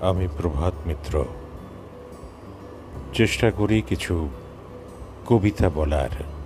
আমি প্রভাত মিত্র। চেষ্টা করি কিছু কবিতা বলার।